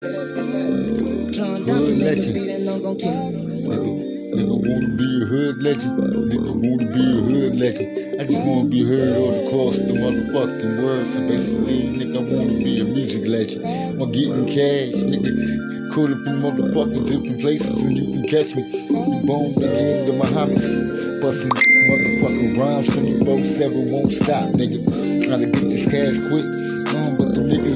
Hood legend. Nigga, nigga wanna be a hood legend. Nigga wanna be a hood legend. I just wanna be heard all across the motherfucking world. So basically, nigga, I wanna be a music legend. I'm getting cash, nigga. Caught up in motherfucking different places and you can catch me. Boom, nigga, in the Bahamas. Busting motherfucking rhymes from you both seven won't stop, nigga. Gotta get this cash quick.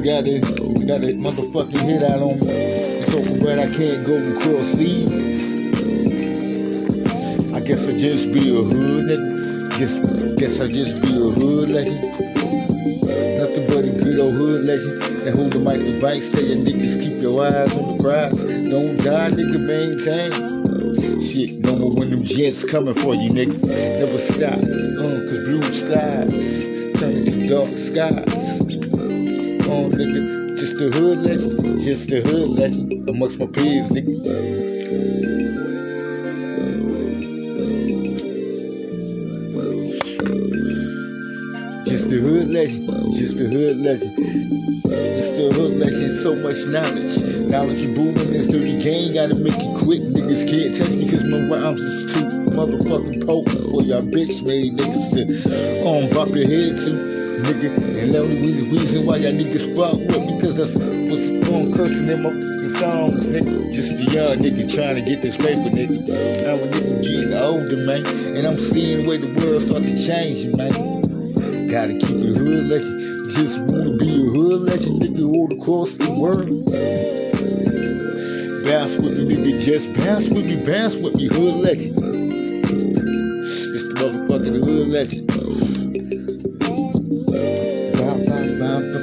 But them niggas got got a motherfucking hit out on me. It's open, but I can't go across seas. I guess I just be a hood nigga. Guess, guess I just be a hood legend. Nothing but a good old hood legend. That hold the mic device. Tell your niggas keep your eyes on the prize. Don't die, nigga, maintain. Shit, no more when them jets coming for you, nigga. Never stop, uh, cause blue skies turn into dark skies. Oh, nigga, just the hood legend, just the hood legend amongst my peers, nigga. Just the hood legend, just the hood legend. It's the hood legend, so much knowledge. Knowledge is booming, this dirty game, gotta make it quick. Niggas can't touch me cause my rhymes is too motherfucking potent for y'all bitch made niggas to um, bop your head to, nigga. And the only reason why y'all niggas fuck with because that's what's on cursing in my songs, nigga. Just a young nigga trying to get this paper, nigga. Now a nigga getting older, man. And I'm seeing the way the world start to change, man. Gotta keep it hood legend. Just wanna be a hood legend, nigga, all across the world. Bounce with me, nigga, just bounce with me, bounce with me, hood legend. It's the motherfucking hood legend.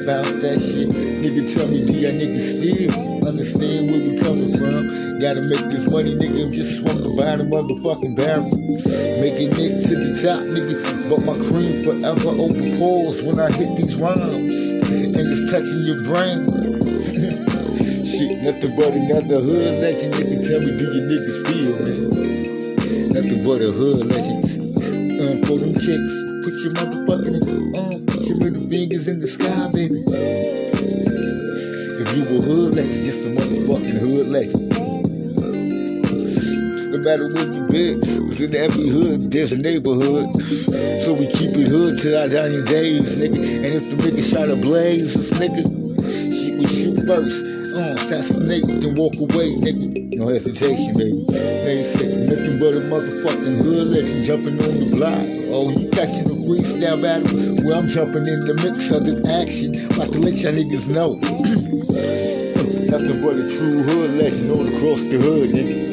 Bounce that shit. Nigga, tell me, do y'all niggas still understand where we coming from? Gotta make this money, nigga. I'm just from the bottom motherfucking barrel. Making it to the top, nigga. But my cream forever open pores when I hit these rhymes. And it's touching your brain. Shit, nothing but another hood legend. Nigga, tell me, do you niggas feel, man? Nothing but a hood legend. Um, for them chicks, put your motherfucking, hood just a motherfucking hood legend. No matter where you been, 'cause in every hood, there's a neighborhood. So we keep it hood till our dying days, nigga. And if the niggas try to blaze nigga, shit, we shoot first. Uh, assassinate, then walk away, nigga. No hesitation, baby. They say nothing but a motherfucking hood legend jumping on the block. Oh, you catching a freestyle battle? Well, I'm jumping in the mix of the action. About to let y'all niggas know. Nothing but a true hood legend all across the hood, nigga.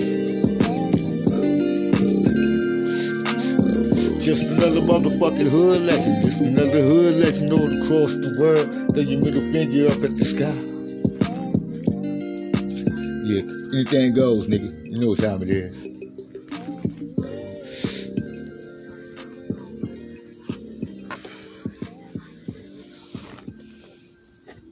Just another motherfucking hood legend. Just another hood legend all across the world. Throw your middle finger up at the sky. Yeah, anything goes, nigga. You know what time it is.